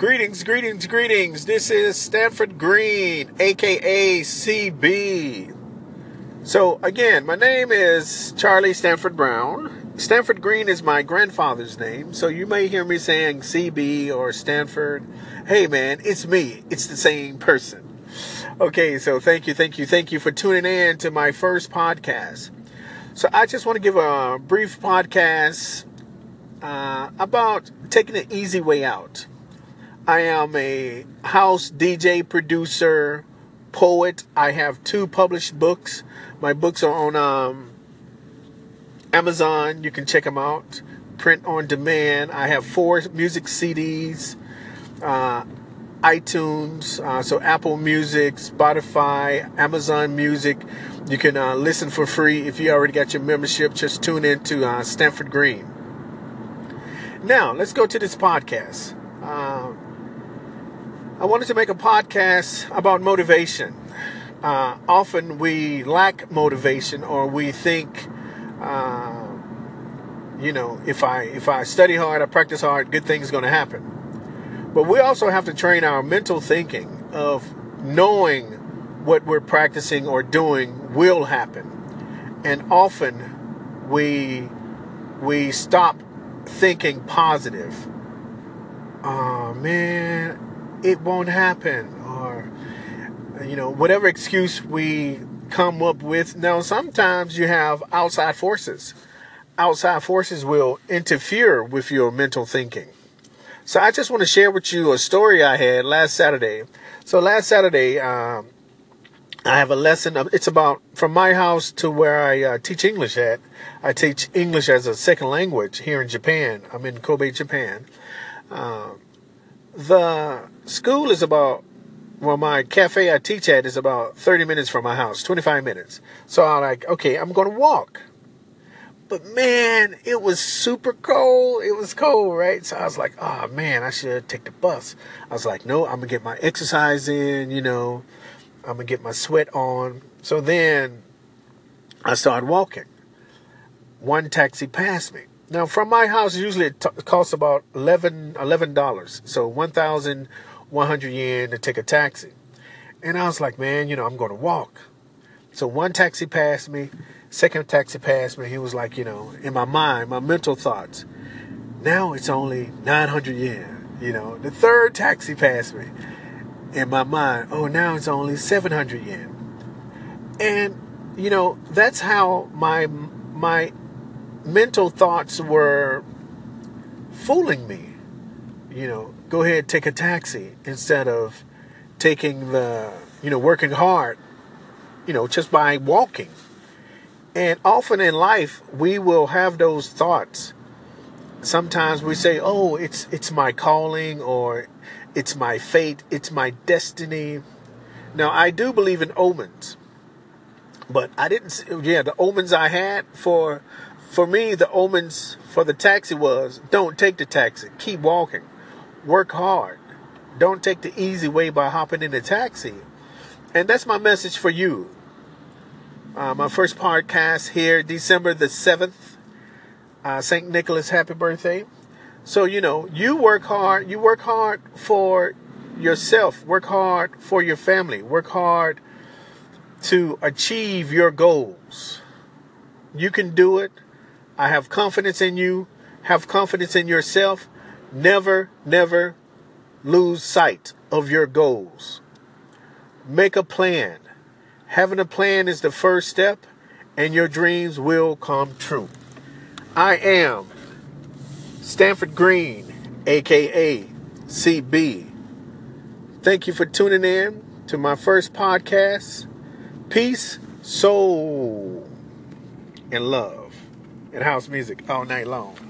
Greetings, greetings, greetings. This is Stanford Green, aka CB. So, again, my name is Charlie Stanford Brown. Stanford Green is my grandfather's name, so you may hear me saying CB or Stanford. Hey, man, it's me. It's the same person. Okay, so thank you, thank you, thank you for tuning in to my first podcast. So, I just want to give a brief podcast uh, about taking the easy way out. I am a house DJ, producer, poet. I have two published books. My books are on um, Amazon. You can check them out. Print on demand. I have four music CDs, uh, iTunes, uh, so Apple Music, Spotify, Amazon Music. You can uh, listen for free if you already got your membership. Just tune in to uh, Stanford Green. Now, let's go to this podcast. Uh, I wanted to make a podcast about motivation. Uh, often we lack motivation, or we think, uh, you know, if I if I study hard, I practice hard, good things going to happen. But we also have to train our mental thinking of knowing what we're practicing or doing will happen, and often we we stop thinking positive. Oh man, it won't happen or you know whatever excuse we come up with. Now sometimes you have outside forces. Outside forces will interfere with your mental thinking. So i just want to share with you a story i had last saturday. So last saturday um, i have a lesson it's about from my house to where i uh, teach english at. I teach english as a second language here in japan. I'm in kobe japan. Um, the school is about well my cafe i teach at is about 30 minutes from my house 25 minutes. So i'm like okay i'm gonna walk. But man it was super cold. It was cold right? So i was like oh man i should take the bus. I was like no i'm gonna get my exercise in you know. I'm gonna get my sweat on. So then i started walking. One taxi passed me now, from my house, usually it t- costs about 11 dollars, so one thousand one hundred yen to take a taxi. And I was like, man, you know, I'm going to walk. So one taxi passed me, second taxi passed me. He was like, you know, in my mind, my mental thoughts. Now it's only 900 yen. You know, the third taxi passed me. In my mind, oh, now it's only 700 yen. And you know, that's how my my mental thoughts were fooling me. You know, go ahead, take a taxi instead of taking the, you know, working hard, you know, just by walking. And often in life, we will have those thoughts. Sometimes we say, "Oh, it's it's my calling," or "It's my fate," "It's my destiny." Now, I do believe in omens, but I didn't. Yeah, the omens I had for for me, the omens for the taxi was don't take the taxi, keep walking, work hard. Don't take the easy way by hopping in the taxi. And that's my message for you. Uh, my first podcast here, December the 7th. Uh, St. Nicholas, happy birthday. So, you know, you work hard. You work hard for yourself. Work hard for your family. Work hard to achieve your goals. You can do it. I have confidence in you. Have confidence in yourself. Never, never lose sight of your goals. Make a plan. Having a plan is the first step, and your dreams will come true. I am Stanford Green, aka CB. Thank you for tuning in to my first podcast. Peace, soul, and love and house music all night long.